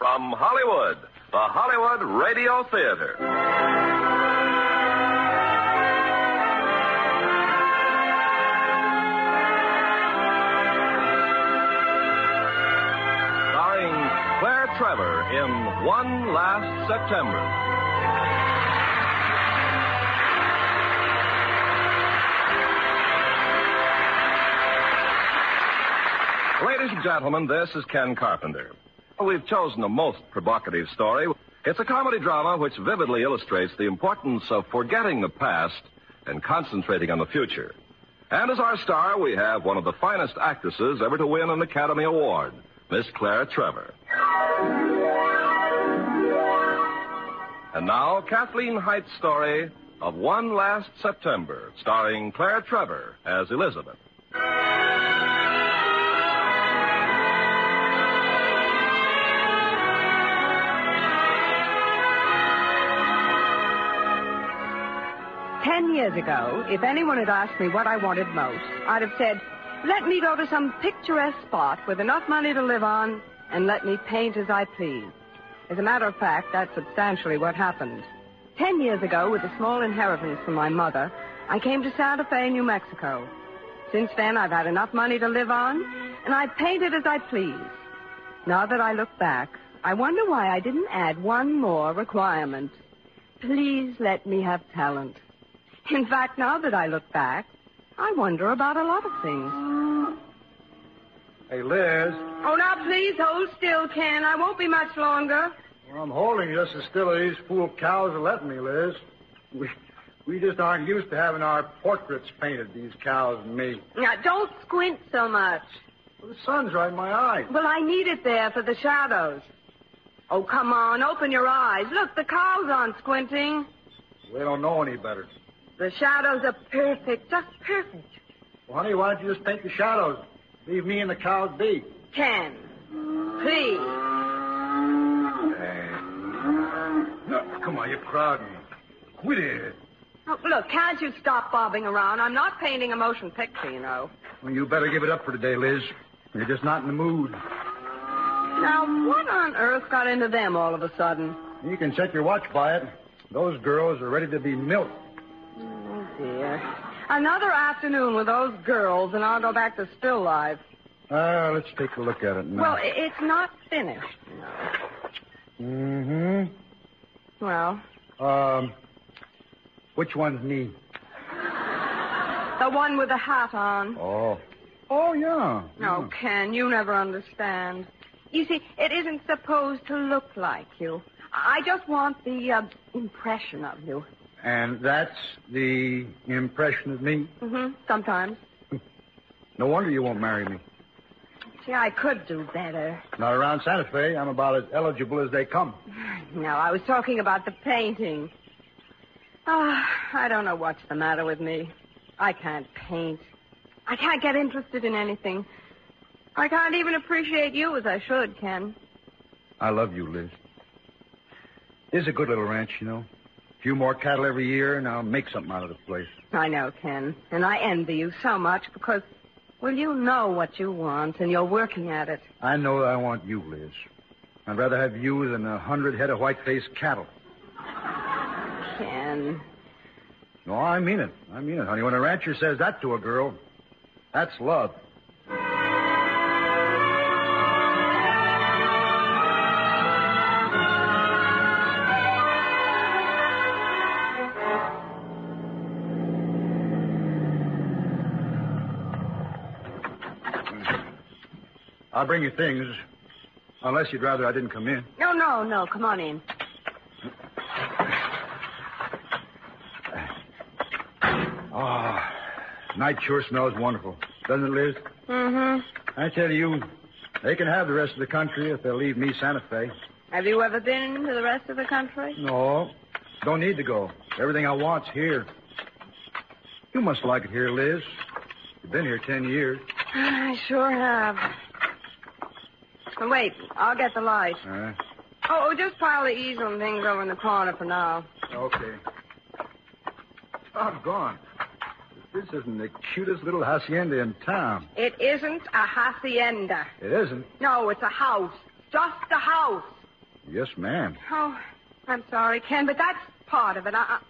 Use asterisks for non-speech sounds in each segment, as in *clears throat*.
From Hollywood, the Hollywood Radio Theater. Starring Claire Trevor in One Last September. Ladies and gentlemen, this is Ken Carpenter. We've chosen a most provocative story. It's a comedy drama which vividly illustrates the importance of forgetting the past and concentrating on the future. And as our star, we have one of the finest actresses ever to win an Academy Award, Miss Claire Trevor. And now, Kathleen Hite's story of One Last September, starring Claire Trevor as Elizabeth. Years ago, if anyone had asked me what I wanted most, I'd have said, let me go to some picturesque spot with enough money to live on and let me paint as I please. As a matter of fact, that's substantially what happened. Ten years ago, with a small inheritance from my mother, I came to Santa Fe, New Mexico. Since then, I've had enough money to live on, and I've painted as I please. Now that I look back, I wonder why I didn't add one more requirement. Please let me have talent. In fact, now that I look back, I wonder about a lot of things. Hey, Liz. Oh, now please hold still, Ken. I won't be much longer. Well, I'm holding just as still as these fool cows are letting me, Liz. We, we just aren't used to having our portraits painted, these cows and me. Now, don't squint so much. Well, the sun's right in my eyes. Well, I need it there for the shadows. Oh, come on, open your eyes. Look, the cows aren't squinting. We don't know any better. The shadows are perfect, just perfect. Well, honey, why don't you just paint the shadows? Leave me and the cows be. Ken, please. Hey. No, come on, you're crowding me. Quit it. Oh, look, can't you stop bobbing around? I'm not painting a motion picture, you know. Well, you better give it up for today, Liz. You're just not in the mood. Now, what on earth got into them all of a sudden? You can set your watch by it. Those girls are ready to be milked. Oh, dear. Another afternoon with those girls, and I'll go back to still life. Ah, let's take a look at it now. Well, it's not finished. Mm-hmm. Well, Um, which one's me? the one with the hat on. Oh. Oh, yeah. No, Ken, you never understand. You see, it isn't supposed to look like you. I just want the uh, impression of you. And that's the impression of me? Mm-hmm. Sometimes. No wonder you won't marry me. See, I could do better. Not around Santa Fe. I'm about as eligible as they come. No, I was talking about the painting. Ah, I don't know what's the matter with me. I can't paint. I can't get interested in anything. I can't even appreciate you as I should, Ken. I love you, Liz. This is a good little ranch, you know. A few more cattle every year, and I'll make something out of the place. I know, Ken, and I envy you so much because, well, you know what you want, and you're working at it. I know I want you, Liz. I'd rather have you than a hundred head of white-faced cattle. Ken. No, I mean it. I mean it, honey. When a rancher says that to a girl, that's love. I'll bring you things, unless you'd rather I didn't come in. No, no, no. Come on in. Ah, night sure smells wonderful, doesn't it, Liz? Mm-hmm. I tell you, they can have the rest of the country if they'll leave me Santa Fe. Have you ever been to the rest of the country? No, don't need to go. Everything I want's here. You must like it here, Liz. You've been here ten years. I sure have. Wait, I'll get the light. Uh, Oh, oh, just pile the easel and things over in the corner for now. okay. I'm gone. This isn't the cutest little hacienda in town. It isn't a hacienda. It isn't. No, it's a house. Just a house. Yes, ma'am. Oh, I'm sorry, Ken, but that's part of it. I,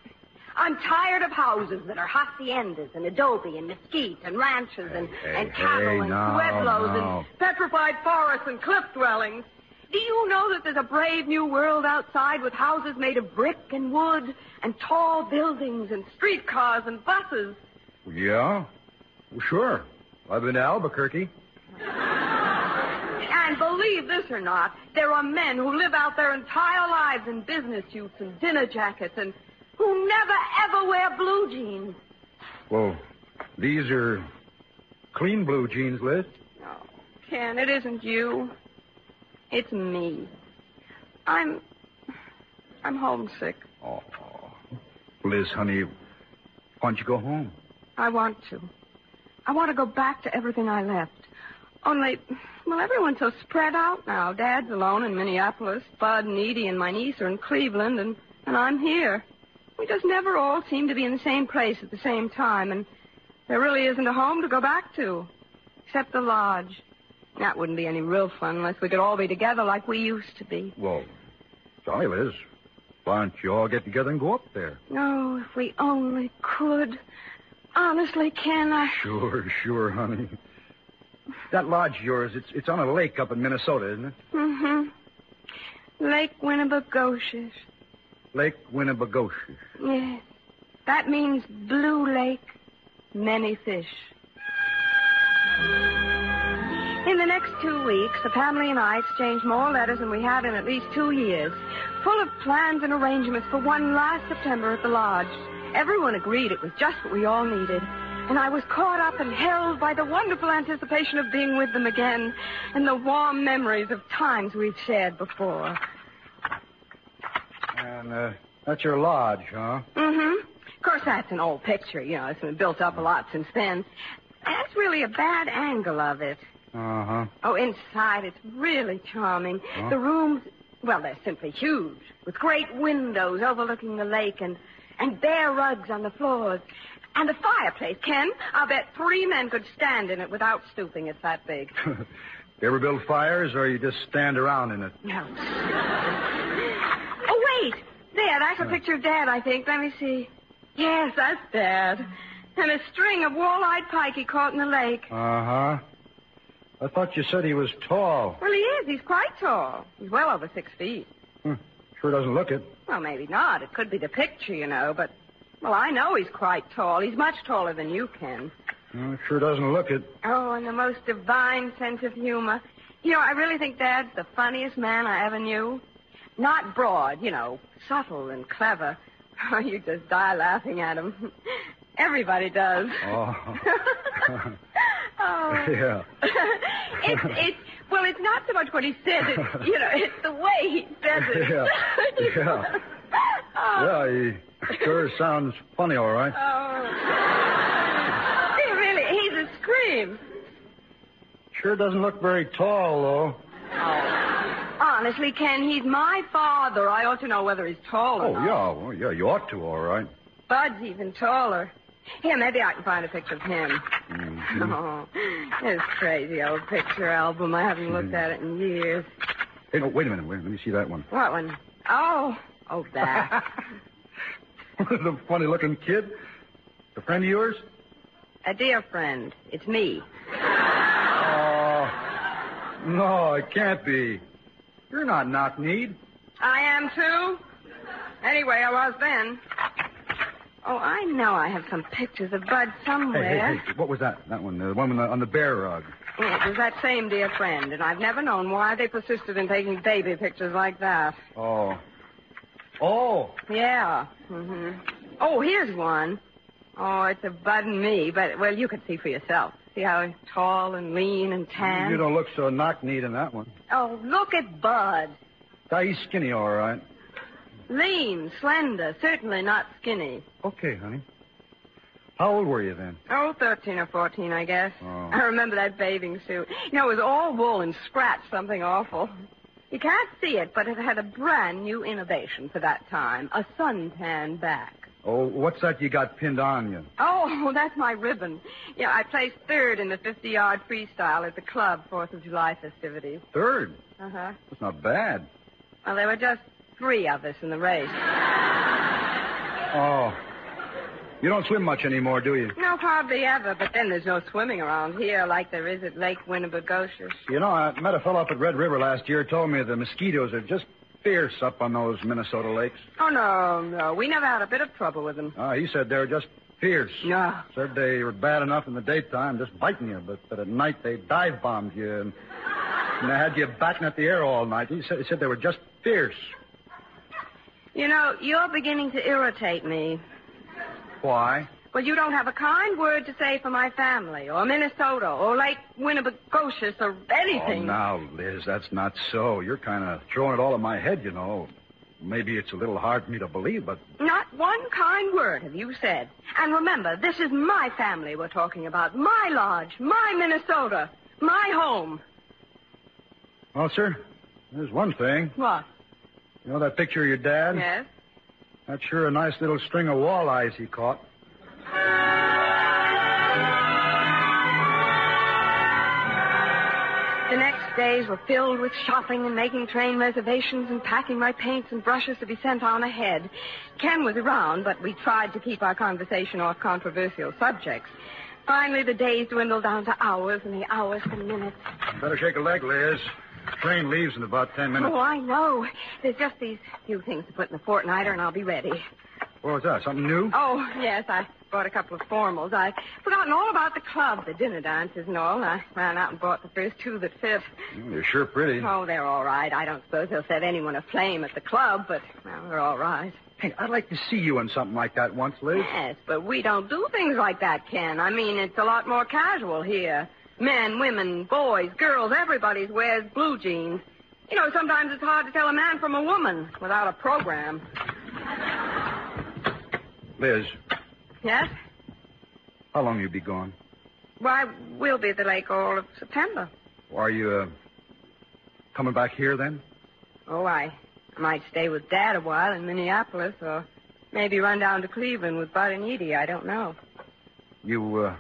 I'm tired of houses that are haciendas and adobe and mesquite and ranches and, Hey, and hey, cattle hey, and no, pueblos no. and petrified forests and cliff dwellings. Do you know that there's a brave new world outside with houses made of brick and wood and tall buildings and streetcars and buses? Yeah? Well, sure. I've been to Albuquerque. And believe this or not, there are men who live out their entire lives in business suits and dinner jackets and who never ever wear blue jeans. Well, these are clean blue jeans, Liz. No, Ken, it isn't you. It's me. I'm. I'm homesick. Oh. Liz, honey, why don't you go home? I want to. I want to go back to everything I left. Only, well, everyone's so spread out now. Dad's alone in Minneapolis. Bud and Edie and my niece are in Cleveland, and, and I'm here. We just never all seem to be in the same place at the same time, and there really isn't a home to go back to, except the lodge. That wouldn't be any real fun unless we could all be together like we used to be. Well, sorry, Liz. Why don't you all get together and go up there? Oh, if we only could. Honestly, Ken, I. Sure, sure, honey. That lodge of yours, it's it's on a lake up in Minnesota, isn't it? Mm-hmm. Lake Winnibigoshish. Lake Winnibigoshish. Yes. That means blue lake, many fish. In the next two weeks, the family and I exchanged more letters than we had in at least two years, full of plans and arrangements for one last September at the lodge. Everyone agreed it was just what we all needed. And I was caught up and held by the wonderful anticipation of being with them again and the warm memories of times we've shared before. And uh, that's your lodge, huh? Mm-hmm. Of course, that's an old picture. You know, it's been built up a lot since then. That's really a bad angle of it. Uh-huh. Oh, inside, it's really charming. Huh? The rooms, well, they're simply huge, with great windows overlooking the lake and, and bare rugs on the floors. And the fireplace, Ken, I'll bet three men could stand in it without stooping. It's that big. *laughs* you ever build fires, or you just stand around in it? No. *laughs* oh, wait. There, that's a picture of Dad, I think. Let me see. Yes, that's Dad. And a string of walleye pike he caught in the lake. Uh-huh. I thought you said he was tall. Well, he is. He's quite tall. He's well over six feet. Hmm. Sure doesn't look it. Well, maybe not. It could be the picture, you know, but, well, I know he's quite tall. He's much taller than you, Ken. Uh, sure doesn't look it. Oh, and the most divine sense of humor. You know, I really think Dad's the funniest man I ever knew. Not broad, you know, subtle and clever. *laughs* Oh, you just die laughing at him. *laughs* Everybody does. Oh. *laughs* oh. yeah. it's, it's, well, it's not so much what he says. It's, you know, it's the way he says it. Yeah. Yeah. oh. Yeah, he sure sounds funny, all right. Oh. He really, he's a scream. Sure doesn't look very tall, though. Oh. Honestly, Ken, he's my father. I ought to know whether he's tall or Oh, not. yeah. Well, yeah, you ought to, all right. Bud's even taller. Here, maybe I can find a picture of him. Mhm. *laughs* Oh, this crazy old picture album. I haven't looked at it in years. Hey, no, wait a minute. Wait, let me see that one. What one? Oh, oh, that. *laughs* the funny-looking kid. A friend of yours? a dear friend. It's me. Oh, no, it can't be. You're not knock-kneed. I am too. Anyway, I was then. Oh, I know I have some pictures of Bud Hey, somewhere. hey, hey, what was that? That one, the one on the, on the bear rug. It was that same dear friend, and I've never known why they persisted in taking baby pictures like that. Oh. Oh. Yeah. hmm Oh, here's one. Oh, it's a Bud and me, but, well, you can see for yourself. See how he's tall and lean and tan? You don't look so knock-kneed in that one. Oh, look at Bud. He's skinny, all right. Lean, slender, certainly not skinny. Okay, honey. How old were you then? Oh, 13 or 14, I guess. Oh. *laughs* I remember that bathing suit. You know, it was all wool and scratched something awful. You can't see it, but it had a brand new innovation for that time. A suntan back. Oh, what's that you got pinned on you? Oh, *laughs* that's my ribbon. Yeah, I placed third in the 50-yard freestyle at the club 4th of July festivities. Third. Uh-huh. That's not bad. Well, there were just three of us in the race. *laughs* Oh. You don't swim much anymore, do you? No, hardly ever, but then there's no swimming around here like there is at Lake Winnebagosius. You know, I met a fellow up at Red River last year told me the mosquitoes are just fierce up on those Minnesota lakes. Oh, no, no. We never had a bit of trouble with them. Uh, he said they were just fierce. Yeah. Said they were bad enough in the daytime, just biting you, but, but at night they dive bombed you and, and they had you batting at the air all night. He said, he said they were just fierce. You know, you're beginning to irritate me. Why? Well, you don't have a kind word to say for my family, or Minnesota, or Lake Winnebagosius, or anything. Oh, now, Liz, that's not so. You're kind of throwing it all in my head, you know. Maybe it's a little hard for me to believe, but Not one kind word have you said. And remember, this is my family we're talking about. My lodge, my Minnesota, my home. well, sir, there's one thing. What? You know that picture of your dad? Yes? That's sure a nice little string of walleyes he caught. The next days were filled with shopping and making train reservations and packing my paints and brushes to be sent on ahead. Ken was around, but we tried to keep our conversation off controversial subjects. Finally, the days dwindled down to hours and the hours to minutes. Better shake a leg, Liz. Train leaves in about ten minutes. Oh, I know. There's just these few things to put in the fortnighter, and I'll be ready. What was that? Something new? Oh, yes, I bought a couple of formals. I'd forgotten all about the club, the dinner dances and all. I ran out and bought the first two that fit. Oh, You're sure pretty. Oh, they're all right. I don't suppose they'll set anyone aflame at the club, but, well, they're all right. Hey, I'd like to see you in something like that once, Liz. Yes, but we don't do things like that, Ken. I mean, it's a lot more casual here. Men, women, boys, girls, everybody wears blue jeans. You know, sometimes it's hard to tell a man from a woman without a program. Liz, Yes? how long you be gone? Why, we'll be at the lake all of September. Are you uh, coming back here then? Oh, I might stay with Dad a while in Minneapolis, or maybe run down to Cleveland with Bud and Edie. I don't know. You, uh,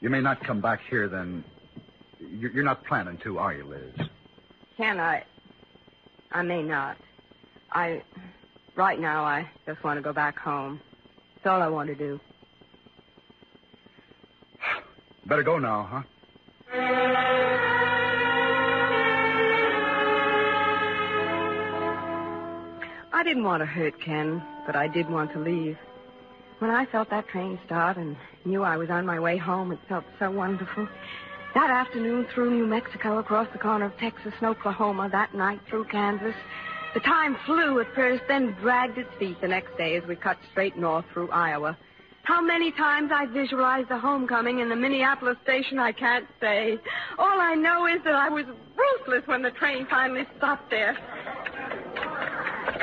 you may not come back here then. You're you're not planning to, are you, Liz? Can I? I may not. I. Right now, I just want to go back home. That's all I want to do. Better go now, huh? I didn't want to hurt Ken, but I did want to leave. When I felt that train start and knew I was on my way home, it felt so wonderful. That afternoon through New Mexico, across the corner of Texas and Oklahoma, that night through Kansas. The time flew at first, then dragged its feet the next day as we cut straight north through Iowa. How many times I visualized the homecoming in the Minneapolis station, I can't say. All I know is that I was ruthless when the train finally stopped there.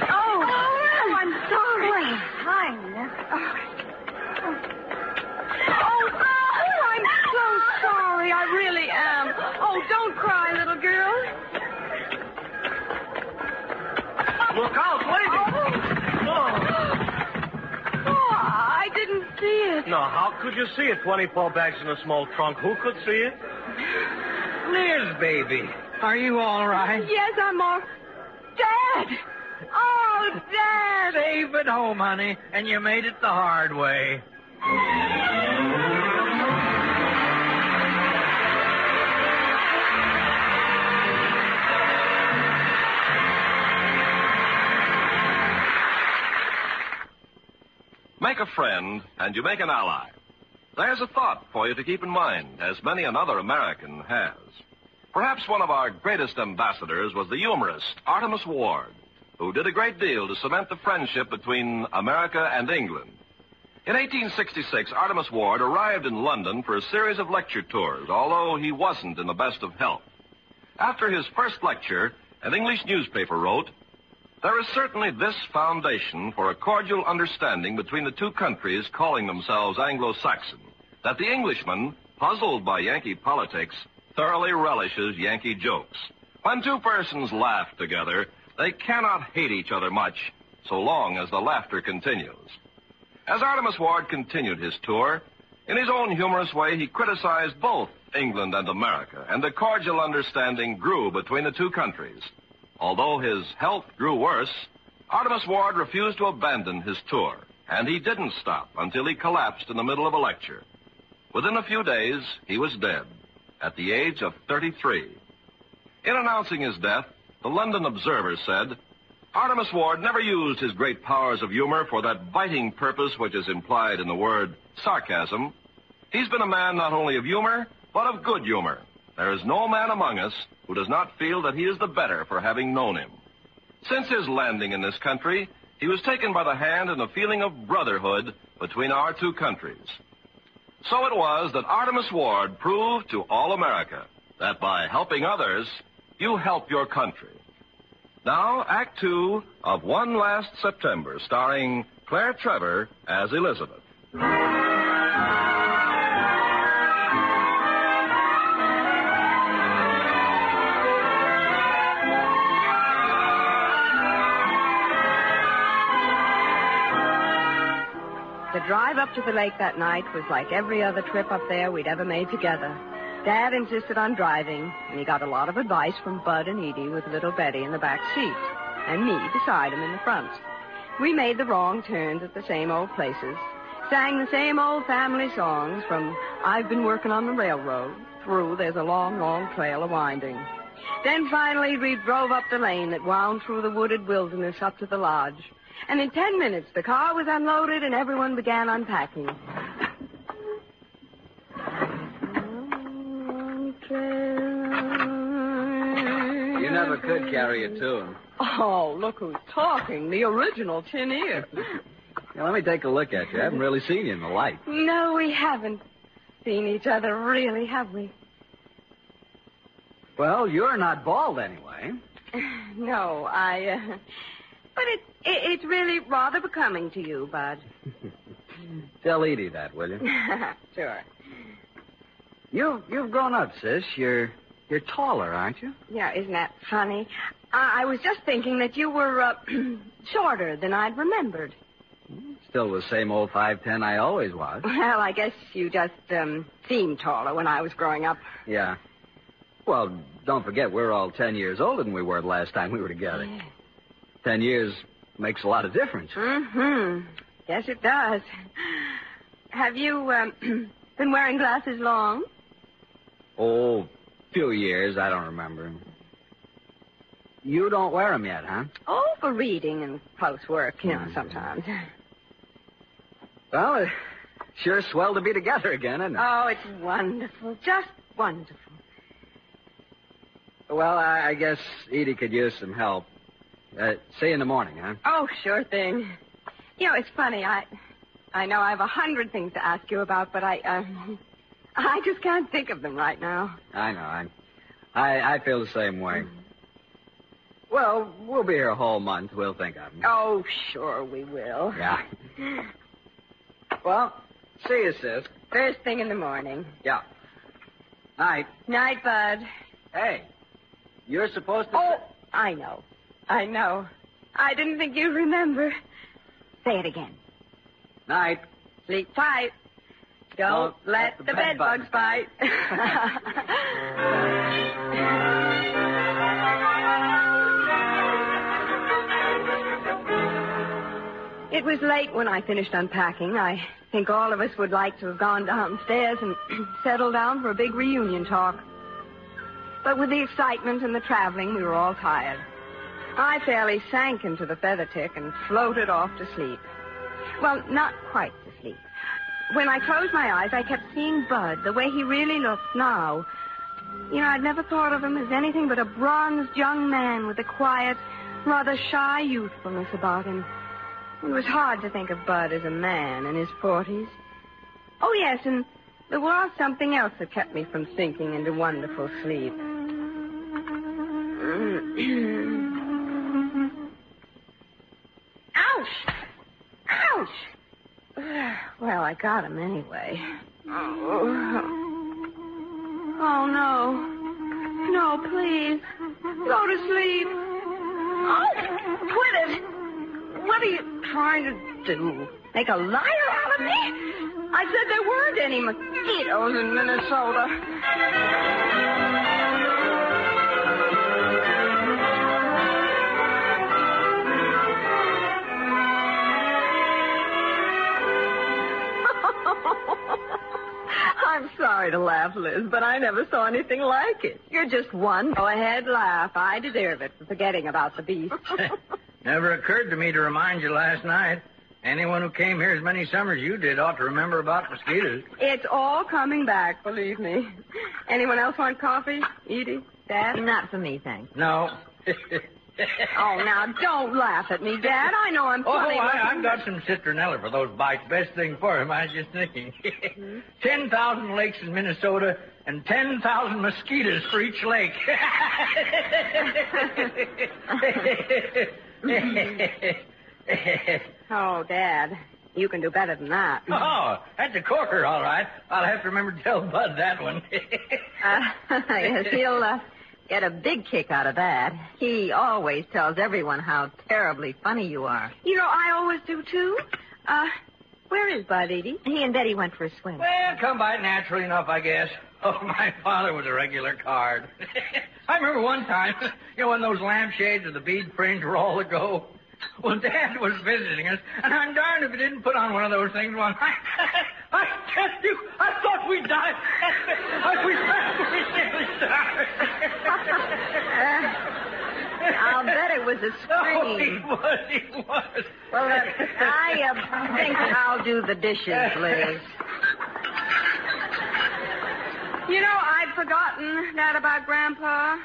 Oh, oh, oh I'm sorry. Well, hi, Nina. Oh, oh, I'm so sorry. I really am. Oh, don't cry, little girl. Look out, lady! Oh, oh, I didn't see it. No, how could you see it? 24 bags in a small trunk. Who could see it? Liz, baby. Are you all right? Yes, I'm all... Dad! Oh, Dad! Safe at home, honey, and you made it the hard way. Make a friend, and you make an ally. There's a thought for you to keep in mind, as many another American has. Perhaps one of our greatest ambassadors was the humorist Artemus Ward, who did a great deal to cement the friendship between America and England. In 1866, Artemus Ward arrived in London for a series of lecture tours, although he wasn't in the best of health. After his first lecture, an English newspaper wrote, There is certainly this foundation for a cordial understanding between the two countries calling themselves Anglo-Saxon, that the Englishman, puzzled by Yankee politics, thoroughly relishes Yankee jokes. When two persons laugh together, they cannot hate each other much, so long as the laughter continues. As Artemus Ward continued his tour, in his own humorous way, he criticized both England and America, and a cordial understanding grew between the two countries. Although his health grew worse, Artemus Ward refused to abandon his tour, and he didn't stop until he collapsed in the middle of a lecture. Within a few days, he was dead at the age of 33. In announcing his death, the London Observer said, Artemus Ward never used his great powers of humor for that biting purpose which is implied in the word sarcasm. He's been a man not only of humor, but of good humor. There is no man among us who does not feel that he is the better for having known him. Since his landing in this country, he was taken by the hand in a feeling of brotherhood between our two countries. So it was that Artemus Ward proved to all America that by helping others, you help your country. Now, Act Two of One Last September, starring Claire Trevor as Elizabeth. Drive up to the lake that night was like every other trip up there we'd ever made together. Dad insisted on driving, and he got a lot of advice from Bud and Edie with little Betty in the back seat, and me beside him in the front. We made the wrong turns at the same old places, sang the same old family songs from I've Been Working on the Railroad through There's a Long, Long Trail A-Winding. Then finally we drove up the lane that wound through the wooded wilderness up to the lodge. And in ten minutes the car was unloaded and everyone began unpacking. You never could carry a tune. Oh, look who's talking. The original tin ear. Now, let me take a look at you. I haven't really seen you in the light. No, we haven't seen each other, really, have we? Well, you're not bald anyway. *sighs* No, I. Uh... But it, it it's really rather becoming to you, Bud. *laughs* Tell Edie that, will you? *laughs* sure. You you've grown up, sis. You're you're taller, aren't you? Yeah, isn't that funny? I, I was just thinking that you were uh, *clears throat* shorter than I'd remembered. Still the same old five ten I always was. *laughs* Well, I guess you just um, seemed taller when I was growing up. Yeah. Well, don't forget we're all ten years older than we were the last time we were together. Yeah. Ten years makes a lot of difference. Mm-hmm. Yes, it does. Have you um, *clears throat* been wearing glasses long? Oh, few years. I don't remember. You don't wear them yet, huh? Oh, for reading and close work, you know, Mhm. sometimes. Well, it's sure swell to be together again, isn't it? Oh, it's wonderful. Just wonderful. well, I, I guess Edie could use some help. Uh, see you in the morning, huh? Oh, sure thing. You know, it's funny. I, I know I have a hundred things to ask you about, but I, uh, *laughs* I just can't think of them right now. I know. I, I, I feel the same way. Well, we'll be here a whole month. We'll think of them. Oh, sure we will. Yeah. *laughs* Well, see you, sis. First thing in the morning. Yeah. Night. Night, Bud. Hey, you're supposed to. Oh, I know. I know. I didn't think you'd remember. Say it again. Night. Sleep tight. Don't, Don't let, the, bed bugs bite. *laughs* it was late when I finished unpacking. I think all of us would like to have gone downstairs and *clears throat* settled down for a big reunion talk. But with the excitement and the traveling, we were all tired. I fairly sank into the feather tick and floated off to sleep. Well, not quite to sleep. When I closed my eyes, I kept seeing Bud the way he really looks now. You know, I'd never thought of him as anything but a bronzed young man with a quiet, rather shy youthfulness about him. It was hard to think of Bud as a man in his forties. Oh, yes, and there was something else that kept me from sinking into wonderful sleep. *clears throat* Ouch! Ouch! Well, I got him anyway. Oh, oh no. No, please. Go to sleep. Oh, quit it. What are you trying to do? Make a liar out of me? I said there weren't any mosquitoes in Minnesota. *laughs* sorry to laugh, Liz, but I never saw anything like it. You're just one. Go ahead, laugh. I deserve it for forgetting about the beast. *laughs* Never occurred to me to remind you last night. Anyone who came here as many summers you did ought to remember about mosquitoes. it's all coming back, believe me. Anyone else want coffee? Edie? Dad? Not for me, thanks. No. *laughs* *laughs* Oh, now don't laugh at me, Dad. I know I'm Oh, funny. I, I've got some citronella for those bites. Best thing for him, I was just thinking. *laughs* 10,000 lakes in Minnesota and 10,000 mosquitoes for each lake. *laughs* Oh, Dad, you can do better than that. oh, that's a corker, all right. I'll have to remember to tell Bud that one. Uh, yes, he'll uh, get a big kick out of that. He always tells everyone how terribly funny you are. You know, I always do, too. Uh, where is Bud, Edie? He and Betty went for a swim. well, come by naturally enough, I guess. *laughs* Oh, my father was a regular card. *laughs* I remember one time, *laughs* you know, when those lampshades and the bead fringe were all ago. Well, Dad was visiting us, and I'm darned if he didn't put on one of those things. One, I, I tell you, I thought we'd die. I, we, we nearly died. I'll bet it was a *laughs* Oh, he scream. was, he was. Well, uh, I uh, think I'll do the dishes, Liz. You know, I'd forgotten that about Grandpa.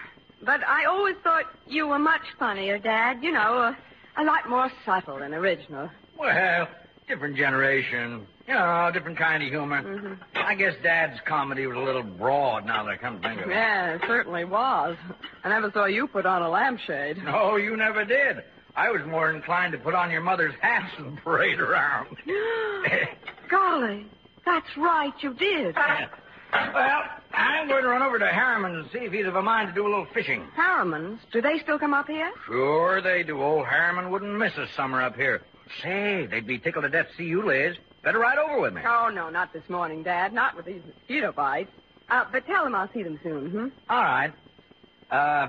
But I always thought you were much funnier, Dad. You know, a, a lot more subtle and original. Well, different generation. You know, different kind of humor. Mm-hmm. I guess Dad's comedy was a little broad now that I come to think of it. Yeah, it certainly was. I never saw you put on a lampshade. No, you never did. I was more inclined to put on your mother's hats and parade around. *gasps* *laughs* Golly, that's right, you did. well, I'm going to run over to Harriman and see if he's of a mind to do a little fishing. Harriman's, do they still come up here? Sure they do. Old Harriman wouldn't miss a summer up here. Say, they'd be tickled to death to see you, Liz. Better ride over with me. Oh, no, not this morning, Dad. Not with these mosquito bites. Uh, but tell them I'll see them soon, hmm? All right. Uh,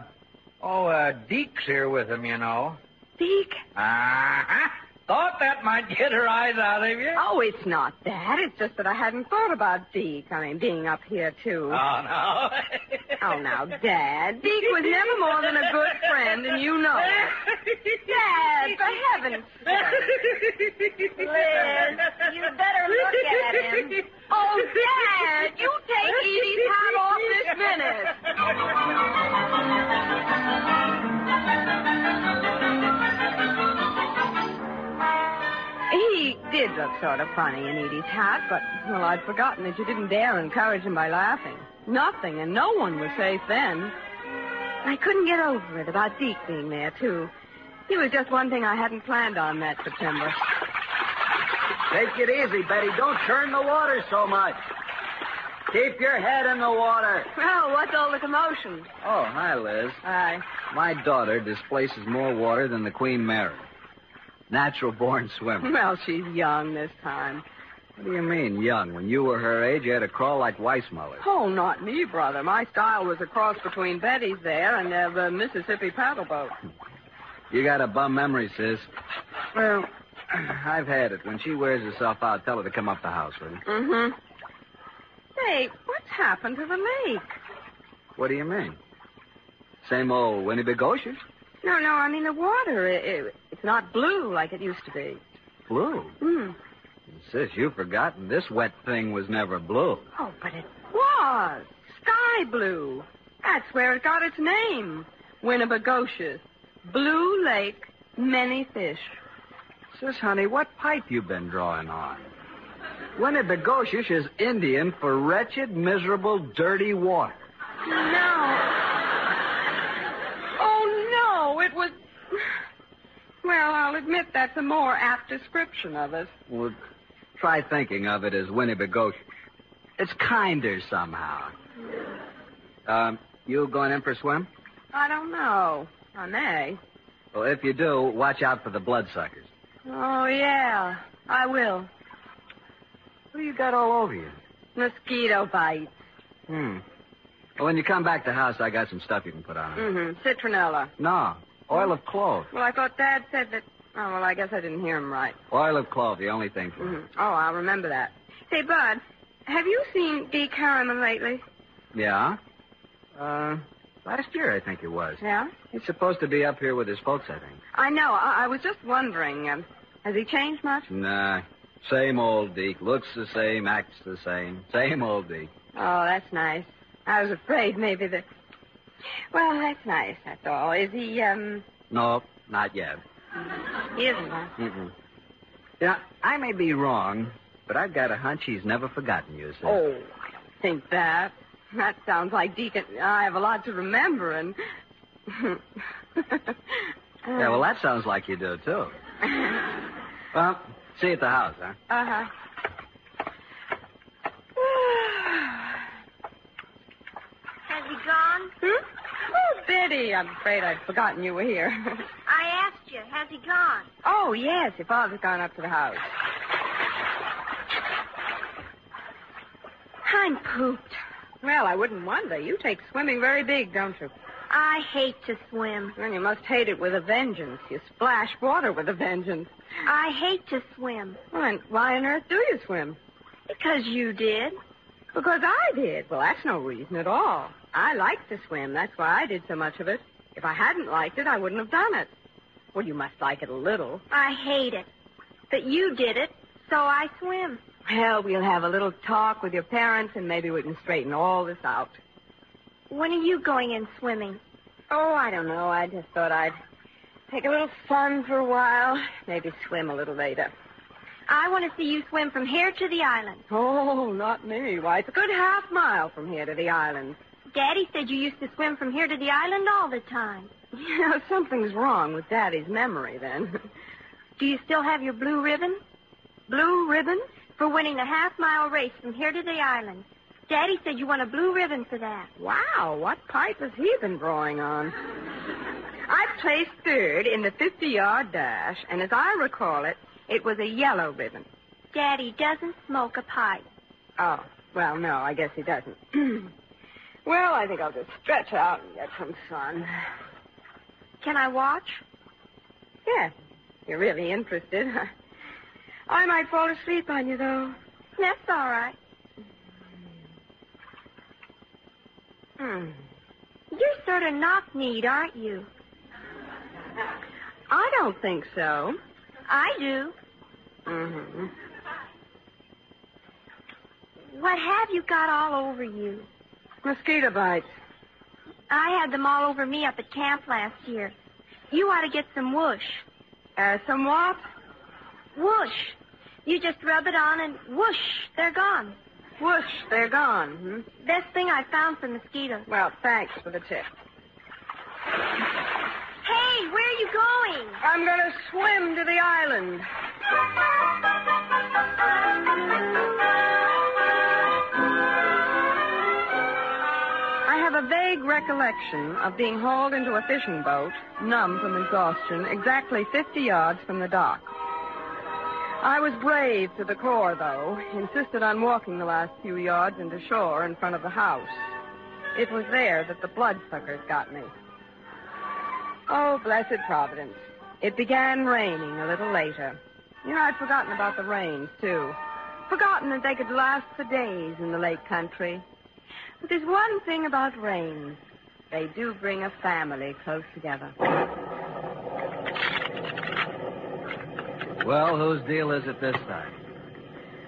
oh, uh, Deke's here with him, you know. Deke? Uh-huh. Thought that might get her eyes out of you. Oh, it's not that. It's just that I hadn't thought about Deke. I mean, being up here, too. Oh, no. *laughs* Oh, now, Dad. Deke was never more than a good friend, and you know it. Dad, for heaven's sake. Liz, you better look at him. Oh, Dad, you take Edie's hat off this minute. *laughs* He did look sort of funny in Edie's hat, but, well, I'd forgotten that you didn't dare encourage him by laughing. Nothing, and no one was safe then. I couldn't get over it about Deke being there, too. He was just one thing I hadn't planned on that September. Take it easy, Betty. Don't churn the water so much. Keep your head in the water. Well, what's all the commotion? Oh, hi, Liz. Hi. My daughter displaces more water than the Queen Mary. Natural born swimmer. *laughs* Well, she's young this time. What do you mean, young? When you were her age, you had to crawl like Weissmuller. Oh, not me, brother. My style was a cross between Betty's there and uh, the Mississippi paddle boat. You got a bum memory, sis. Well, *clears throat* I've had it. When she wears herself out, tell her to come up the house, will you? Mm-hmm. Say, what's happened to the lake? What do you mean? Same old Winnie Winnebagosius? No, no, I mean the water. It, it, it's not blue like it used to be. Blue. Hmm. Sis, you've forgotten this wet thing was never blue. Oh, but it was. Sky blue. That's where it got its name. Winnebagosius. Blue lake, many fish. Sis, honey, what pipe you been drawing on? Winnebagosius is Indian for wretched, miserable, dirty water. No. Oh, no, it was. Well, I'll admit that's a more apt description of it. Well, try thinking of it as Winnebagosius. It's kinder somehow. Um, you going in for a swim? I don't know. I may. Well, if you do, watch out for the bloodsuckers. Oh, yeah, I will. What do you got all over you? Mosquito bites. Hmm. Well, when you come back to the house, I got some stuff you can put on. Mm-hmm. Citronella. No, oil of clove. Well, I thought Dad said that. Oh, well, I guess I didn't hear him right. Oil of clove, the only thing for hmm Oh, I'll remember that. Say, Bud, have you seen Deke Harriman lately? Yeah? Uh, last year, I think it was. Yeah? He's supposed to be up here with his folks, I think. I know. I, I was just wondering. Um, has he changed much? Nah. Same old Deke. Looks the same, acts the same. Same old Deke. Oh, that's nice. I was afraid maybe that. Well, that's nice. That's all. Is he? Um, No, not yet. he isn't. Huh? Mm-mm. Yeah, I may be wrong, but I've got a hunch he's never forgotten you, sir. Oh, I don't think that. That sounds like Deacon. I have a lot to remember, and. *laughs* Yeah, well, that sounds like you do, too. *laughs* Well, see you at the house, huh? Uh huh. Has he gone? Hmm? I'm afraid I'd forgotten you were here. *laughs* I asked you. Has he gone? oh, yes, your father's gone up to the house. I'm pooped. Well, I wouldn't wonder. You take swimming very big, don't you? I hate to swim. Then you must hate it with a vengeance. You splash water with a vengeance. I hate to swim. Well, and why on earth do you swim? Because you did. Because I did. Well, that's no reason at all. I like to swim. That's why I did so much of it. If I hadn't liked it, I wouldn't have done it. Well, you must like it a little. I hate it. But you did it, so I swim. Well, we'll have a little talk with your parents, and maybe we can straighten all this out. When are you going in swimming? Oh, I don't know. I just thought I'd take a little fun for a while. Maybe swim a little later. I want to see you swim from here to the island. Oh, not me. Why, it's a good half mile from here to the island. Daddy said you used to swim from here to the island all the time. *laughs* You know, something's wrong with Daddy's memory, then. *laughs* Do you still have your blue ribbon? Blue ribbon? For winning the half mile race from here to the island. Daddy said you won a blue ribbon for that. Wow, what pipe has he been drawing on? *laughs* I placed third in the 50 yard dash, and as I recall it, it was a yellow ribbon. Daddy doesn't smoke a pipe. Oh, well, no, I guess he doesn't. *clears throat* well, I think I'll just stretch out and get some sun. Can I watch? Yes, you're really interested. *laughs* I might fall asleep on you, though. That's all right. Hmm. You're sort of knock-kneed, aren't you? *laughs* I don't think so. I do. Mm-hmm. What have you got all over you? Mosquito bites. I had them all over me up at camp last year. You ought to get some whoosh. Uh, some what? Whoosh. You just rub it on and whoosh, they're gone. Whoosh, they're gone. Hmm? Best thing I found for mosquitoes. Well, thanks for the tip. Hey, where are you going? I'm going to swim to the island. Recollection of being hauled into a fishing boat, numb from exhaustion, exactly 50 yards from the dock. I was brave to the core, though, insisted on walking the last few yards into shore in front of the house. It was there that the bloodsuckers got me. Oh, blessed Providence. It began raining a little later. You know, I'd forgotten about the rains, too. Forgotten that they could last for days in the lake country. But there's one thing about rains. They do bring a family close together. Well, whose deal is it this time?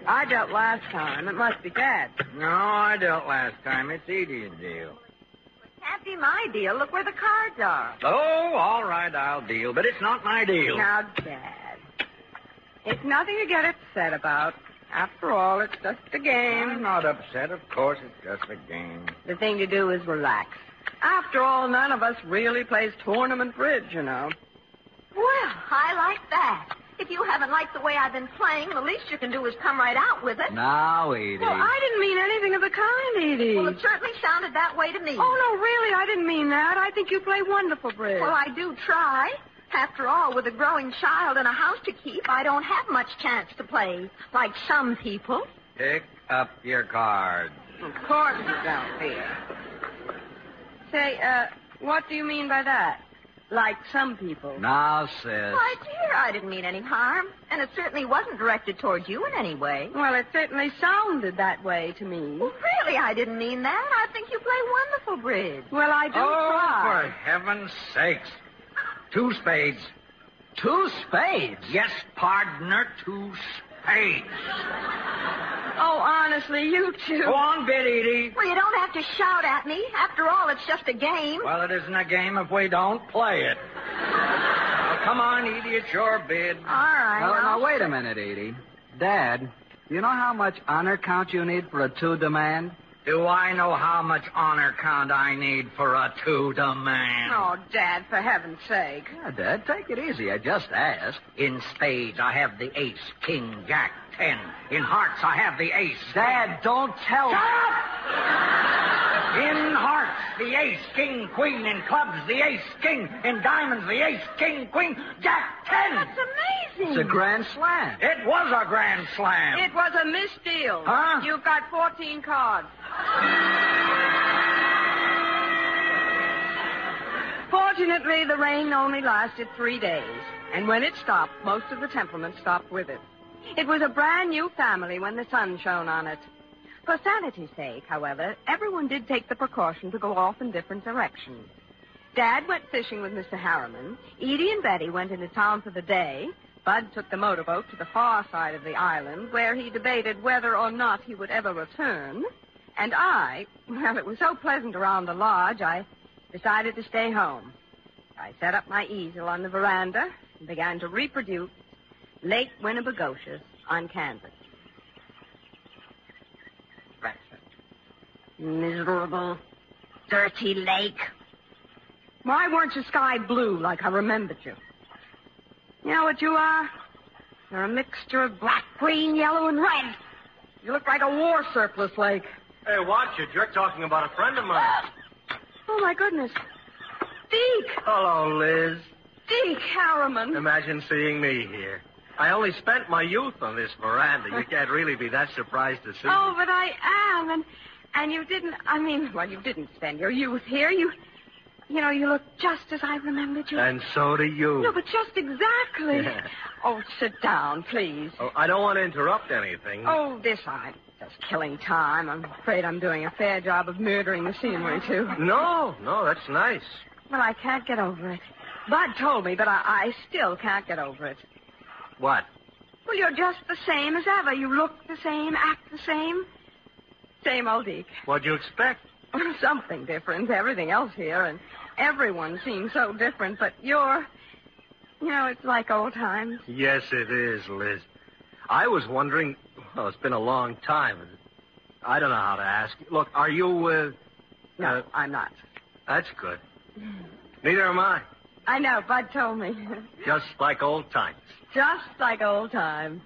I dealt last time. It must be Dad. No, I dealt last time. It's Edie's deal. It Can't be my deal. Look where the cards are. Oh, all right, I'll deal, but it's not my deal. Now, Dad. It's nothing to get upset about. After all, it's just a game. I'm not upset. Of course, it's just a game. The thing to do is relax. After all, none of us really plays tournament bridge, you know. Well, I like that. If you haven't liked the way I've been playing, the least you can do is come right out with it. Now, Edie. Well, I didn't mean anything of the kind, Edie. Well, it certainly sounded that way to me. Oh, no, really, I didn't mean that. I think you play wonderful bridge. Well, I do try. After all, with a growing child and a house to keep, I don't have much chance to play, like some people. Pick up your cards. Of course you don't, Peter. Say, uh, what do you mean by that? Like some people. Now, sis. Why, dear, I didn't mean any harm. And it certainly wasn't directed toward you in any way. Well, it certainly sounded that way to me. Well, really, I didn't mean that. I think you play wonderful bridge. Well, I do Oh, try. for heaven's sakes. Two spades. Two spades. Yes, partner, two spades. Oh, honestly, you two. Go on, bid, Edie. Well, you don't have to shout at me. After all, it's just a game. Well, it isn't a game if we don't play it. Now, come on, Edie, it's your bid. All right. Now, I'll- now, wait a minute, Edie. Dad, you know how much honor count you need for a two demand? Do I know how much honor count I need for a two-to man? Oh, Dad, for heaven's sake. Yeah, Dad, take it easy. I just asked. In spades, I have the ace, king, jack, ten. In hearts, I have the ace. Dad, don't tell Shut up! In hearts, the ace, king, queen. In clubs, the ace, king. In diamonds, the ace, king, queen, jack, ten. That's amazing. It's a grand slam. It was a grand slam. It was a misdeal. Huh? You've got 14 cards. Fortunately, the rain only lasted three days, and when it stopped, most of the temperament stopped with it. It was a brand new family when the sun shone on it. For sanity's sake, however, everyone did take the precaution to go off in different directions. Dad went fishing with Mr. Harriman. Edie and Betty went into town for the day. Bud took the motorboat to the far side of the island, where he debated whether or not he would ever return. And I, well, it was so pleasant around the lodge, I decided to stay home. I set up my easel on the veranda and began to reproduce Lake Winnibigoshish on canvas. Miserable, dirty lake. Why weren't you sky blue like I remembered you? You know what you are? You're a mixture of black, green, yellow, and red. You look like a war surplus lake. Hey, watch it. You're talking about a friend of mine. *gasps* Oh, my goodness. Deke! Hello, Liz. Deke Harriman. Imagine seeing me here. I only spent my youth on this veranda. You can't really be that surprised to see me. Oh, me. but I am, and and you didn't. I mean, well, you didn't spend your youth here. You, you know, you look just as I remembered you. And so do you. no, but just exactly. oh, sit down, please. Oh, I don't want to interrupt anything. Oh, this I'm just killing time. I'm afraid I'm doing a fair job of murdering the scenery too. No, no, that's nice. Well, I can't get over it. Bud told me, but I, I still can't get over it. What? Well, you're just the same as ever. You look the same, act the same. Same old Deke. *laughs* What'd you expect? Something different. Everything else here, and everyone seems so different, but you're. You know, it's like old times. Yes, it is, Liz. I was wondering. Well, it's been a long time. I don't know how to ask. you. Look, are you? Uh, No, Uh, I'm not. that's good. Neither am I. I know, Bud told me. Just like old times. Just like old times.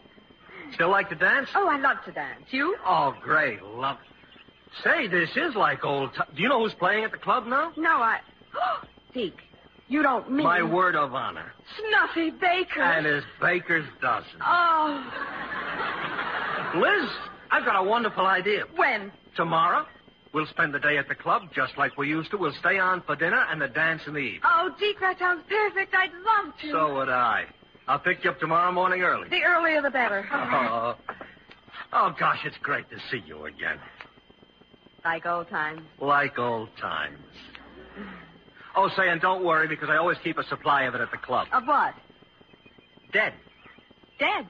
Still like to dance? Oh, I love to dance. You? Oh, great. Love. Say, this is like old times. Do you know who's playing at the club now? No, I. *gasps* Deke, you don't mean. My word of honor. Snuffy Baker. And his baker's dozen. Oh, Liz, I've got a wonderful idea. when? Tomorrow, we'll spend the day at the club just like we used to. We'll stay on for dinner and the dance in the evening. Oh, Deke, that sounds perfect. I'd love to. So would I. I'll pick you up tomorrow morning early. The earlier the better. *laughs* Oh, oh gosh, it's great to see you again. Like old times. Like old times. Oh, say, and don't worry because I always keep a supply of it at the club. Of what? Dead. Dead.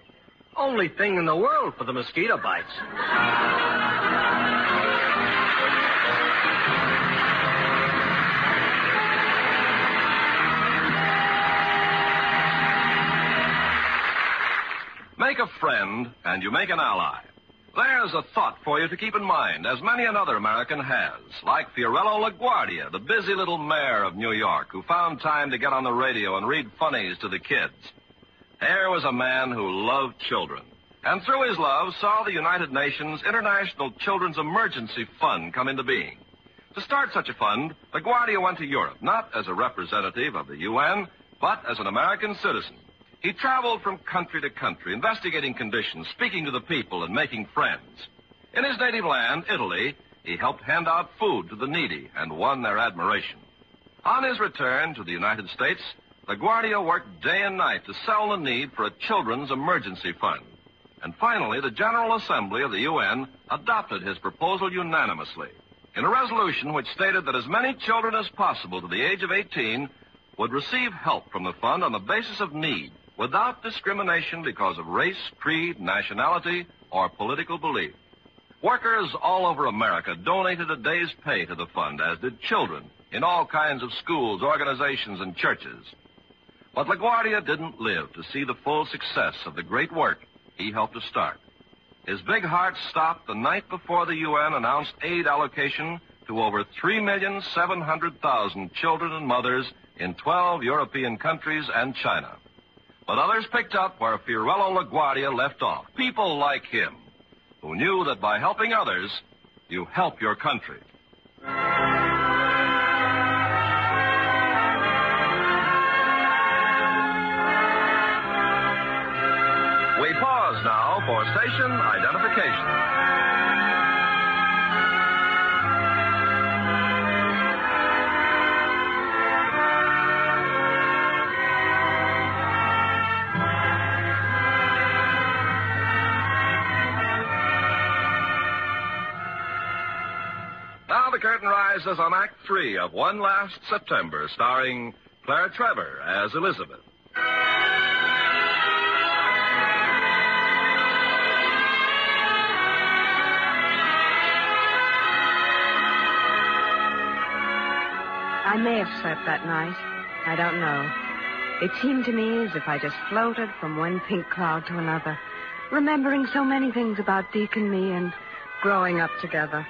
Only thing in the world for the mosquito bites. Make a friend, and you make an ally. There's a thought for you to keep in mind, as many another American has, like Fiorello LaGuardia, the busy little mayor of New York, who found time to get on the radio and read funnies to the kids. Here was a man who loved children, and through his love saw the United Nations International Children's Emergency Fund come into being. To start such a fund, LaGuardia went to Europe, not as a representative of the UN, but as an American citizen. He traveled from country to country, investigating conditions, speaking to the people, and making friends. In his native land, Italy, he helped hand out food to the needy and won their admiration. On his return to the United States, LaGuardia worked day and night to sell the need for a children's emergency fund. And finally, the General Assembly of the UN adopted his proposal unanimously in a resolution which stated that as many children as possible to the age of 18 would receive help from the fund on the basis of need without discrimination because of race, creed, nationality, or political belief. Workers all over America donated a day's pay to the fund, as did children in all kinds of schools, organizations, and churches. But LaGuardia didn't live to see the full success of the great work he helped to start. His big heart stopped the night before the UN announced aid allocation to over 3,700,000 children and mothers in 12 European countries and China. But others picked up where Fiorello LaGuardia left off. People like him, who knew that by helping others, you help your country. We pause now for station identification. Curtain rises on Act Three of One Last September, starring Claire Trevor as Elizabeth. I may have slept that night. I don't know. It seemed to me as if I just floated from one pink cloud to another, remembering so many things about Deke and me and growing up together.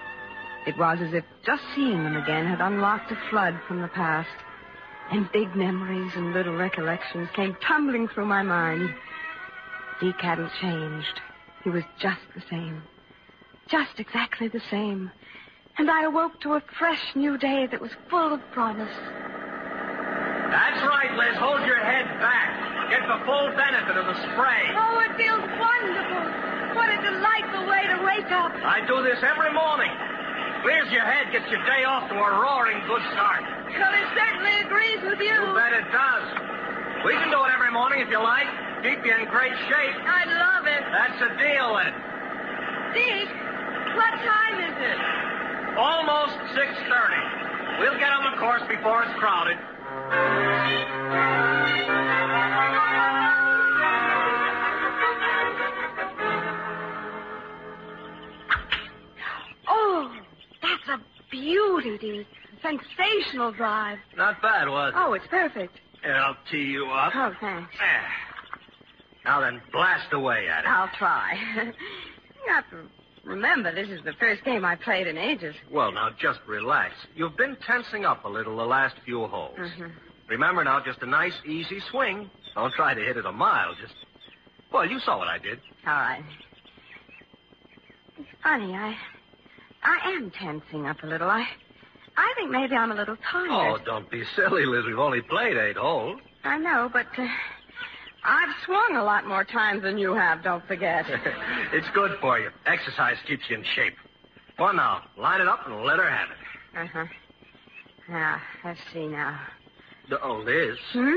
It was as if just seeing them again had unlocked a flood from the past. And big memories and little recollections came tumbling through my mind. Deke hadn't changed. He was just the same. Just exactly the same. And I awoke to a fresh new day that was full of promise. That's right, Liz. Hold your head back. Get the full benefit of the spray. Oh, it feels wonderful. What a delightful way to wake up. I do this every morning. Clears your head, gets your day off to a roaring good start. Well, it certainly agrees with you. You bet it does. We can do it every morning if you like. Keep you in great shape. I love it. That's a deal, then. Deke, what time is it? Almost 6.30. We'll get on the course before it's crowded. Beauty, Deke. Sensational drive. Not bad, was it? Oh, it's perfect. Here, I'll tee you up. Oh, thanks. There. Now then, blast away at it. I'll try. *laughs* you have to remember, this is the first game I played in ages. Well, now, just relax. You've been tensing up a little the last few holes. Mhm. Remember now, just a nice, easy swing. Don't try to hit it a mile. Just. Well, you saw what I did. All right. It's funny, I, I am tensing up a little. I, I think maybe I'm a little tired. Oh, don't be silly, Liz. We've only played eight holes. I know, but uh, I've swung a lot more times than you have. Don't forget. *laughs* it's good for you. Exercise keeps you in shape. Well, now, line it up and let her have it. uh huh. Now, let's see now. Oh, Liz, Hmm.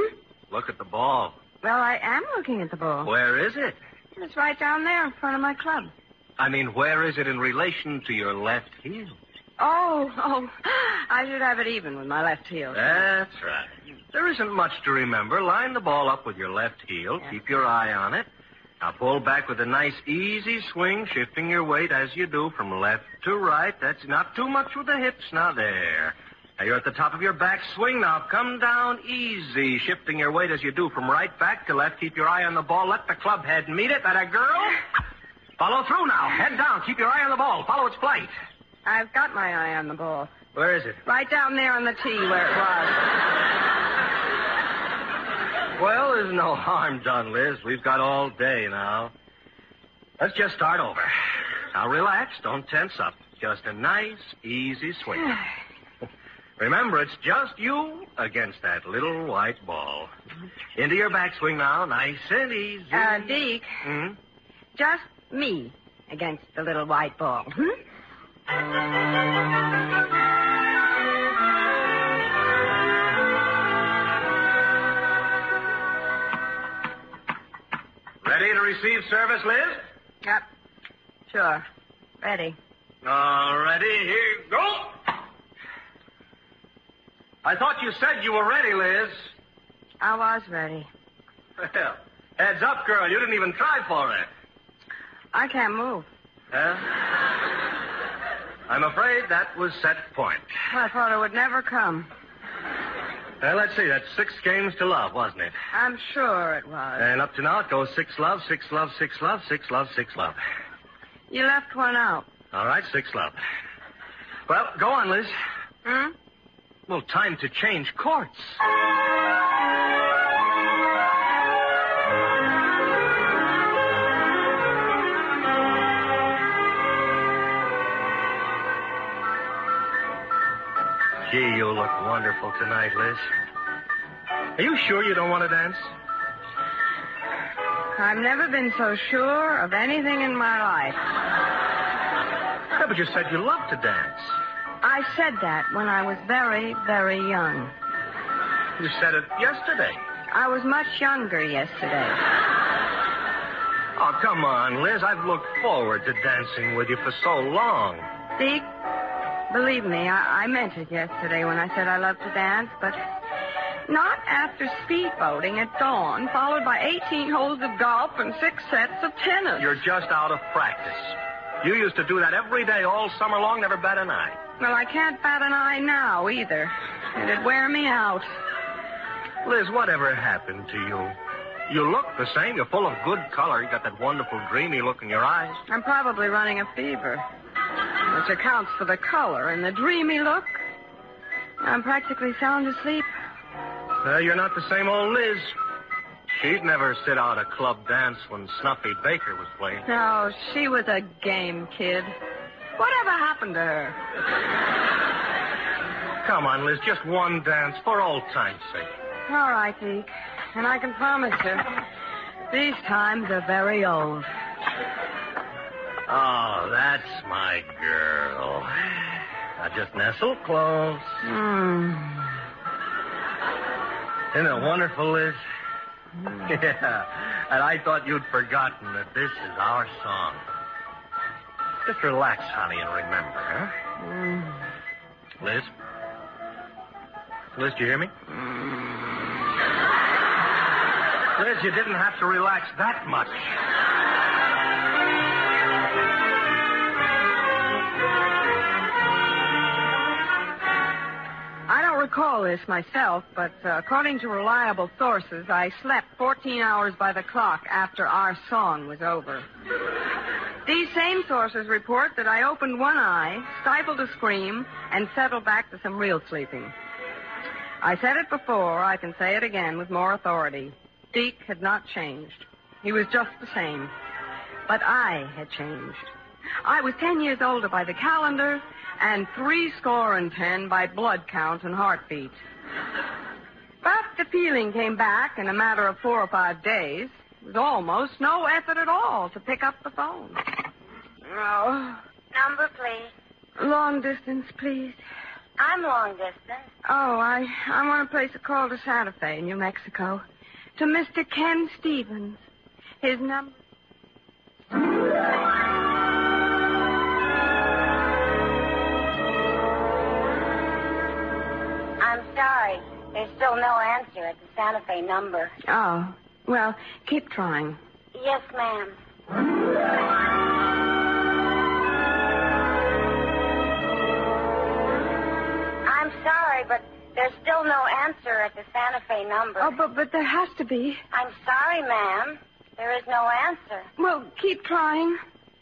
look at the ball. Well, I am looking at the ball. Where is it? It's right down there in front of my club. I mean, where is it in relation to your left heel? Oh, oh, I should have it even with my left heel. That's right. There isn't much to remember. Line the ball up with your left heel. Yeah. Keep your eye on it. Now pull back with a nice easy swing, shifting your weight as you do from left to right. That's not too much with the hips. Now there. Now you're at the top of your back swing. Now come down easy, shifting your weight as you do from right back to left. Keep your eye on the ball. Let the club head meet it. That a girl? Follow through now. Head down. Keep your eye on the ball. Follow its flight. I've got my eye on the ball. Where is it? Right down there on the tee where it was. Well, there's no harm done, Liz. We've got all day now. Let's just start over. Now relax. Don't tense up. Just a nice, easy swing. *sighs* Remember, it's just you against that little white ball. Into your backswing now, nice and easy. Uh, Deke, Hmm? just me against the little white ball. Ready to receive service, Liz? Yep. Sure. Ready. All righty, here you go. I thought you said you were ready, Liz. I was ready. Well, heads up, girl. You didn't even try for it. I can't move. Huh? I'm afraid that was set point. I thought it would never come. Well, let's see. That's six games to love, wasn't it? I'm sure it was. And up to now, it goes six love, six love, six love, six love, six love. You left one out. All right, six love. Well, go on, Liz. Hmm? Well, time to change courts. Gee, you look wonderful tonight, Liz. Are you sure you don't want to dance? I've never been so sure of anything in my life. Yeah, but you said you loved to dance. I said that when I was very, very young. You said it yesterday. I was much younger yesterday. Oh, come on, Liz. I've looked forward to dancing with you for so long. Deke, believe me, I, I meant it yesterday when I said I love to dance, but not after speedboating at dawn, followed by 18 holes of golf and six sets of tennis. You're just out of practice. You used to do that every day all summer long, never bat an eye. Well, I can't bat an eye now either. It'd wear me out. Liz, whatever happened to you? You look the same. You're full of good color. You got that wonderful dreamy look in your eyes. I'm probably running a fever, which accounts for the color and the dreamy look. I'm practically sound asleep. Uh, you're not the same old Liz. She'd never sit out a club dance when Snuffy Baker was playing. No, she was a game kid. Whatever happened to her? Come on, Liz, just one dance for old time's sake. All right, Deke. And I can promise you, these times are very old. Oh, that's my girl. Now just nestle close. Hmm. Isn't it wonderful, Liz? Yeah. And I thought you'd forgotten that this is our song. Just relax, honey, and remember, huh? Hmm. Liz? Liz, do you hear me? Liz, you didn't have to relax that much. Recall this myself, but uh, according to reliable sources, I slept 14 hours by the clock after our song was over. These same sources report that I opened one eye, stifled a scream, and settled back to some real sleeping. I said it before, I can say it again with more authority. Deke had not changed. He was just the same. But I had changed. I was ten years older by the calendar and three score and ten by blood count and heartbeat. But the feeling came back in a matter of four or five days. It was almost no effort at all to pick up the phone. Oh, Number, please. long distance, please. I'm long distance. Oh, I I want to place a call to Santa Fe, New Mexico, to Mr. Ken Stevens. His number. There's still no answer at the Santa Fe number. Oh, well, keep trying. Yes, ma'am. I'm sorry, but there's still no answer at the Santa Fe number. Oh, but but there has to be. I'm sorry, ma'am. There is no answer. Well, keep trying.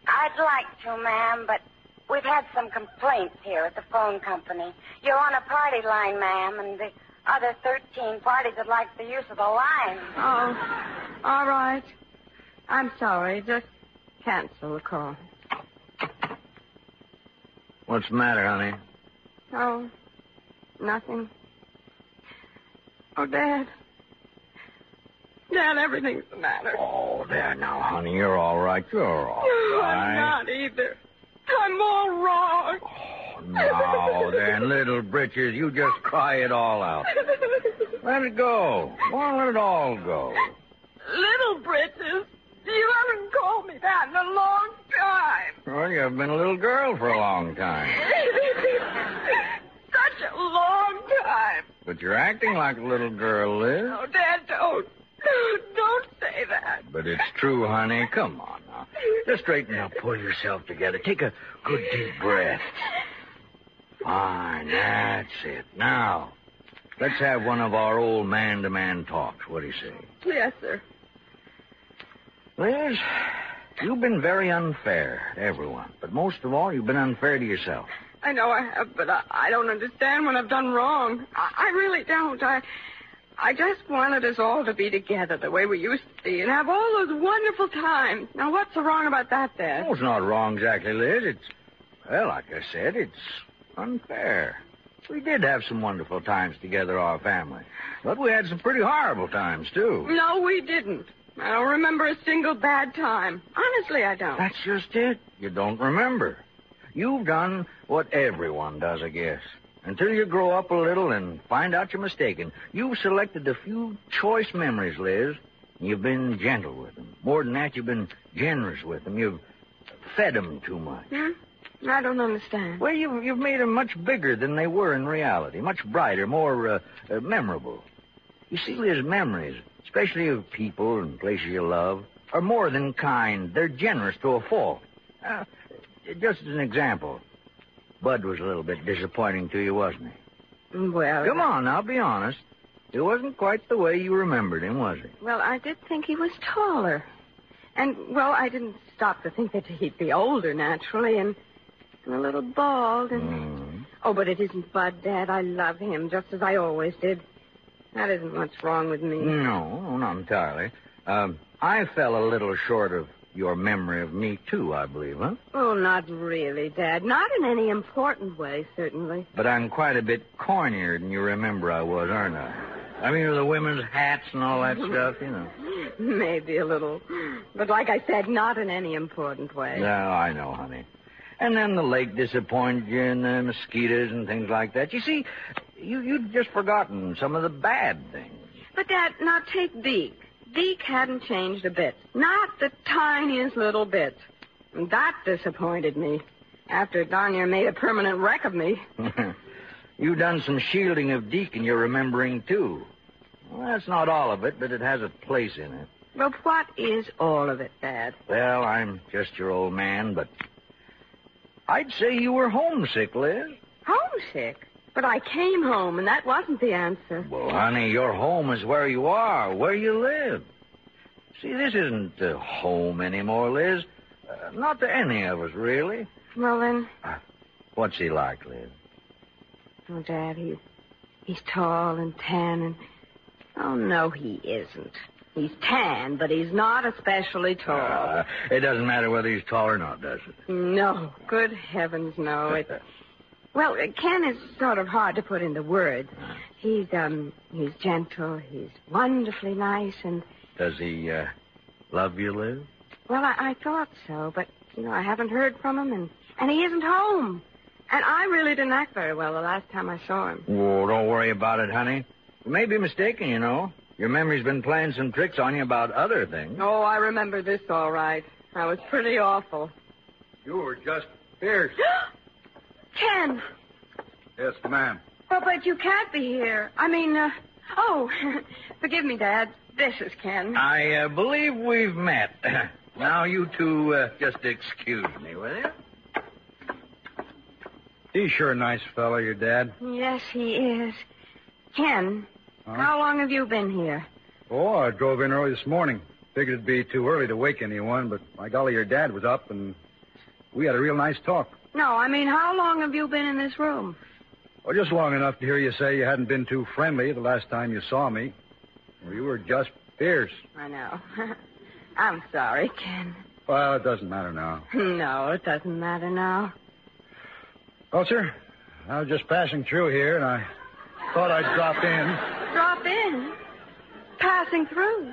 I'd like to, ma'am, but we've had some complaints here at the phone company. You're on a party line, ma'am, and the other 13 parties would like the use of the line. Oh, all right. I'm sorry. Just cancel the call. What's the matter, honey? Oh, nothing. Oh, Dad. Dad, everything's the matter. Oh, there now, honey. You're all right. You're all I'm not either. I'm all wrong. Oh, now then, little britches, you just cry it all out. Let it go. Well, let it all go. Little britches? You haven't called me that in a long time. Well, you've been a little girl for a long time. *laughs* Such a long time. But you're acting like a little girl, Liz. Oh, Dad, don't. Don't, don't say that. But it's true, honey. Come on now. Just straighten up, pull yourself together, take a good deep breath. Fine. That's it. Now, let's have one of our old man-to-man talks. What do you say? Yes, sir. Liz, you've been very unfair to everyone. But most of all, you've been unfair to yourself. I know I have, but I, I don't understand when I've done wrong. I, I really don't. I, I just wanted us all to be together the way we used to be and have all those wonderful times. Now, what's so wrong about that, Dad? Oh, it's not wrong exactly, Liz. It's, well, like I said, it's unfair. We did have some wonderful times together, our family. But we had some pretty horrible times, too. No, we didn't. I don't remember a single bad time. Honestly, I don't. That's just it. You don't remember. You've done what everyone does, I guess. Until you grow up a little and find out you're mistaken. You've selected a few choice memories, Liz. You've been gentle with them. More than that, you've been generous with them. You've fed them too much. Hmm? I don't understand. Well, you've, you've made them much bigger than they were in reality, much brighter, more uh, uh, memorable. You see, Liz, memories, especially of people and places you love, are more than kind. They're generous to a fault. Uh, just as an example, Bud was a little bit disappointing to you, wasn't he? Well, Come on, now, be honest. It wasn't quite the way you remembered him, was it? Well, I did think he was taller. And, well, I didn't stop to think that he'd be older, naturally, and, and a little bald. And... Mm. Oh, but it isn't Bud, Dad. I love him, just as I always did. That isn't what's wrong with me. No, not entirely. Um, I fell a little short of your memory of me, too, I believe, huh? Oh, not really, Dad. Not in any important way, certainly. But I'm quite a bit cornier than you remember I was, aren't I? I mean, with the women's hats and all that *laughs* stuff, you know. Maybe a little. But like I said, not in any important way. No, I know, honey. And then the lake disappointed you and the mosquitoes and things like that. You see, you, you'd just forgotten some of the bad things. But, Dad, now take Deke. Deke hadn't changed a bit. Not the tiniest little bit. And that disappointed me. After darn made a permanent wreck of me. *laughs* You've done some shielding of Deke and you're remembering, too. Well, that's not all of it, but it has a place in it. But what is all of it, Dad? Well, I'm just your old man, but I'd say you were homesick, Liz. Homesick? But I came home, and that wasn't the answer. Well, honey, your home is where you are, where you live. See, this isn't uh, home anymore, Liz. Uh, not to any of us, really. Well, then, What's he like, Liz? oh, Dad, he's, he's tall and tan and... Oh, no, he isn't. He's tan, but he's not especially tall. Uh, it doesn't matter whether he's tall or not, does it? No, good heavens, no. *laughs* It, well, Ken is sort of hard to put into words. He's um, he's gentle. He's wonderfully nice, and Does he uh, love you, Liz? well, I, I thought so, but you know, I haven't heard from him, and and he isn't home. And I really didn't act very well the last time I saw him. Oh, don't worry about it, honey. You may be mistaken, you know. Your memory's been playing some tricks on you about other things. Oh, I remember this all right. I was pretty awful. You were just fierce. *gasps* Ken, Yes, ma'am. oh, but you can't be here. I mean, uh, oh, *laughs* forgive me, Dad. This is Ken. I uh, believe we've met. *clears throat* now, you two uh, just excuse me, will you? He's sure a nice fellow, your dad. Yes, he is. Ken, Huh? how long have you been here? Oh, I drove in early this morning. Figured it'd be too early to wake anyone, but by golly, your dad was up, and we had a real nice talk. No, I mean, how long have you been in this room? Well, just long enough to hear you say you hadn't been too friendly the last time you saw me. Well, you were just fierce. I know. *laughs* I'm sorry, Ken. Well, it doesn't matter now. *laughs* No, it doesn't matter now. Well, sir, I was just passing through here, and I thought I'd drop in. Drop in. Passing through.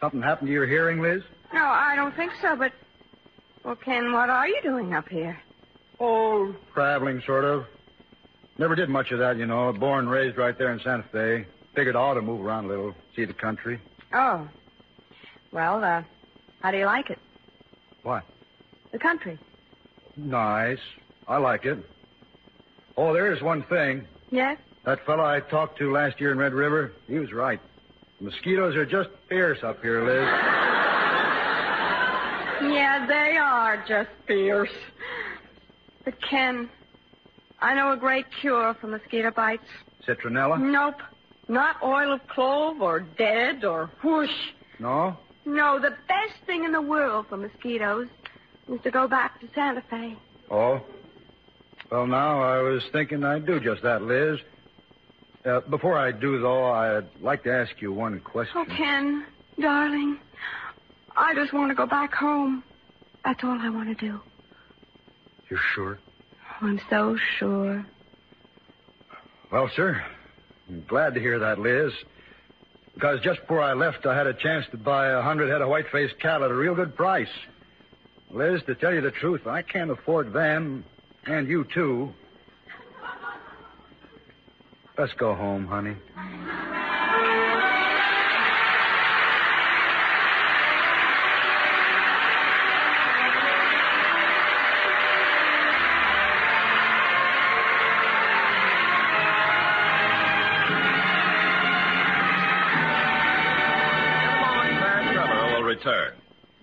Something happened to your hearing, Liz? No, I don't think so, but. Well, Ken, what are you doing up here? Oh, traveling, sort of. Never did much of that, you know. Born and raised right there in Santa Fe. Figured I ought to move around a little, see the country. Oh. Well, uh, how do you like it? What? The country. Nice. I like it. Oh, there is one thing. Yes? That fellow I talked to last year in Red River, he was right. Mosquitoes are just fierce up here, Liz. Yeah, they are just fierce. But, Ken, I know a great cure for mosquito bites. Citronella? Nope. Not oil of clove or dead or whoosh. No? No, the best thing in the world for mosquitoes is to go back to Santa Fe. Oh? Well, now, I was thinking I'd do just that, Liz. Uh, before I do, though, I'd like to ask you one question. Oh, Ken, darling, I just want to go back home. That's all I want to do. You sure? Oh, I'm so sure. Well, sir, I'm glad to hear that, Liz. Because just before I left, I had a chance to buy a hundred head of white-faced cattle at a real good price. Liz, to tell you the truth, I can't afford them, and you too. Let's go home, honey.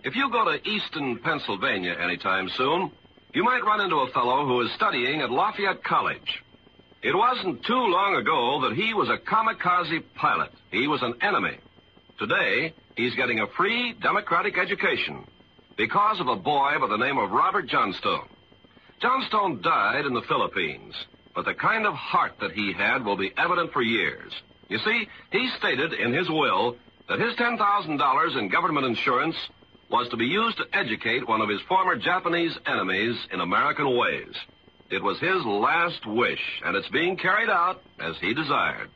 If you go to Easton, Pennsylvania anytime soon, you might run into a fellow who is studying at Lafayette College. It wasn't too long ago that he was a kamikaze pilot. He was an enemy. Today, he's getting a free democratic education because of a boy by the name of Robert Johnstone. Johnstone died in the Philippines, but the kind of heart that he had will be evident for years. You see, he stated in his will that his $10,000 in government insurance was to be used to educate one of his former Japanese enemies in American ways. It was his last wish, and it's being carried out as he desired.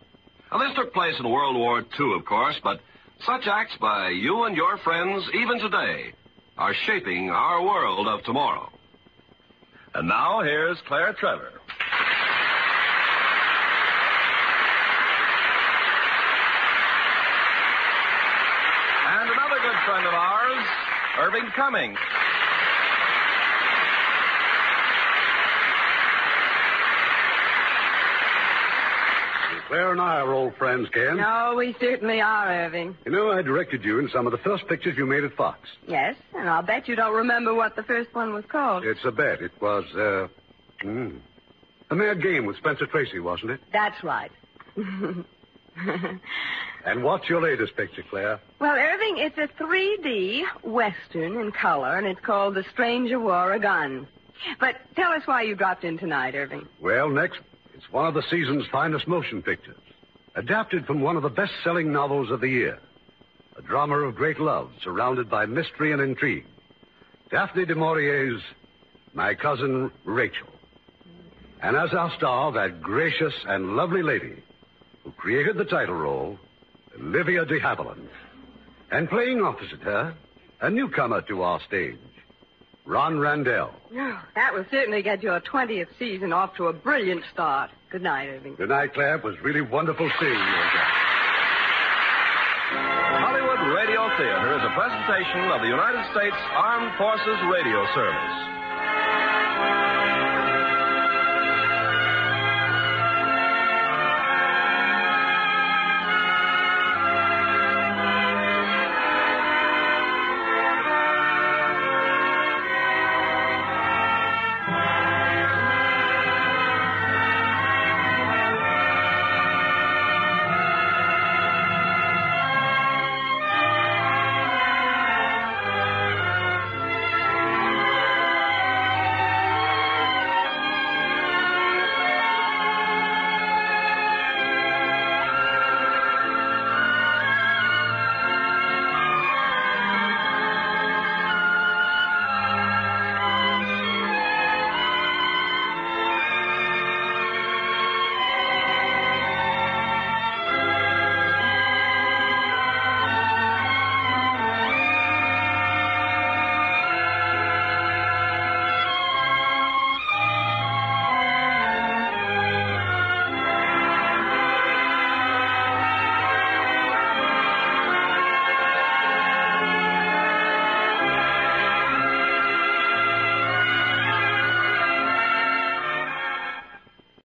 Now, this took place in World War II, of course, but such acts by you and your friends, even today, are shaping our world of tomorrow. And now, here's Claire Trevor. And another good friend of ours, Irving Cummings. Claire and I are old friends, Ken. No, we certainly are, Irving. You know, I directed you in some of the first pictures you made at Fox. Yes, and I'll bet you don't remember what the first one was called. It's a bet. It was, uh, mm, a mad game with Spencer Tracy, wasn't it? That's right. *laughs* *laughs* And what's your latest picture, Claire? Well, Irving, it's a 3D Western in color, and it's called The Stranger Wore a Gun. But tell us why you dropped in tonight, Irving. Well, next, it's one of the season's finest motion pictures. Adapted from one of the best-selling novels of the year. A drama of great love surrounded by mystery and intrigue. Daphne du Maurier's My Cousin Rachel. And as our star, that gracious and lovely lady who created the title role, Olivia de Havilland. And playing opposite her, a newcomer to our stage, Ron Randell. Oh, that will certainly get your 20th season off to a brilliant start. Good night, Irving. Good night, Claire. It was really wonderful seeing you again. Hollywood Radio Theater is a presentation of the United States Armed Forces Radio Service.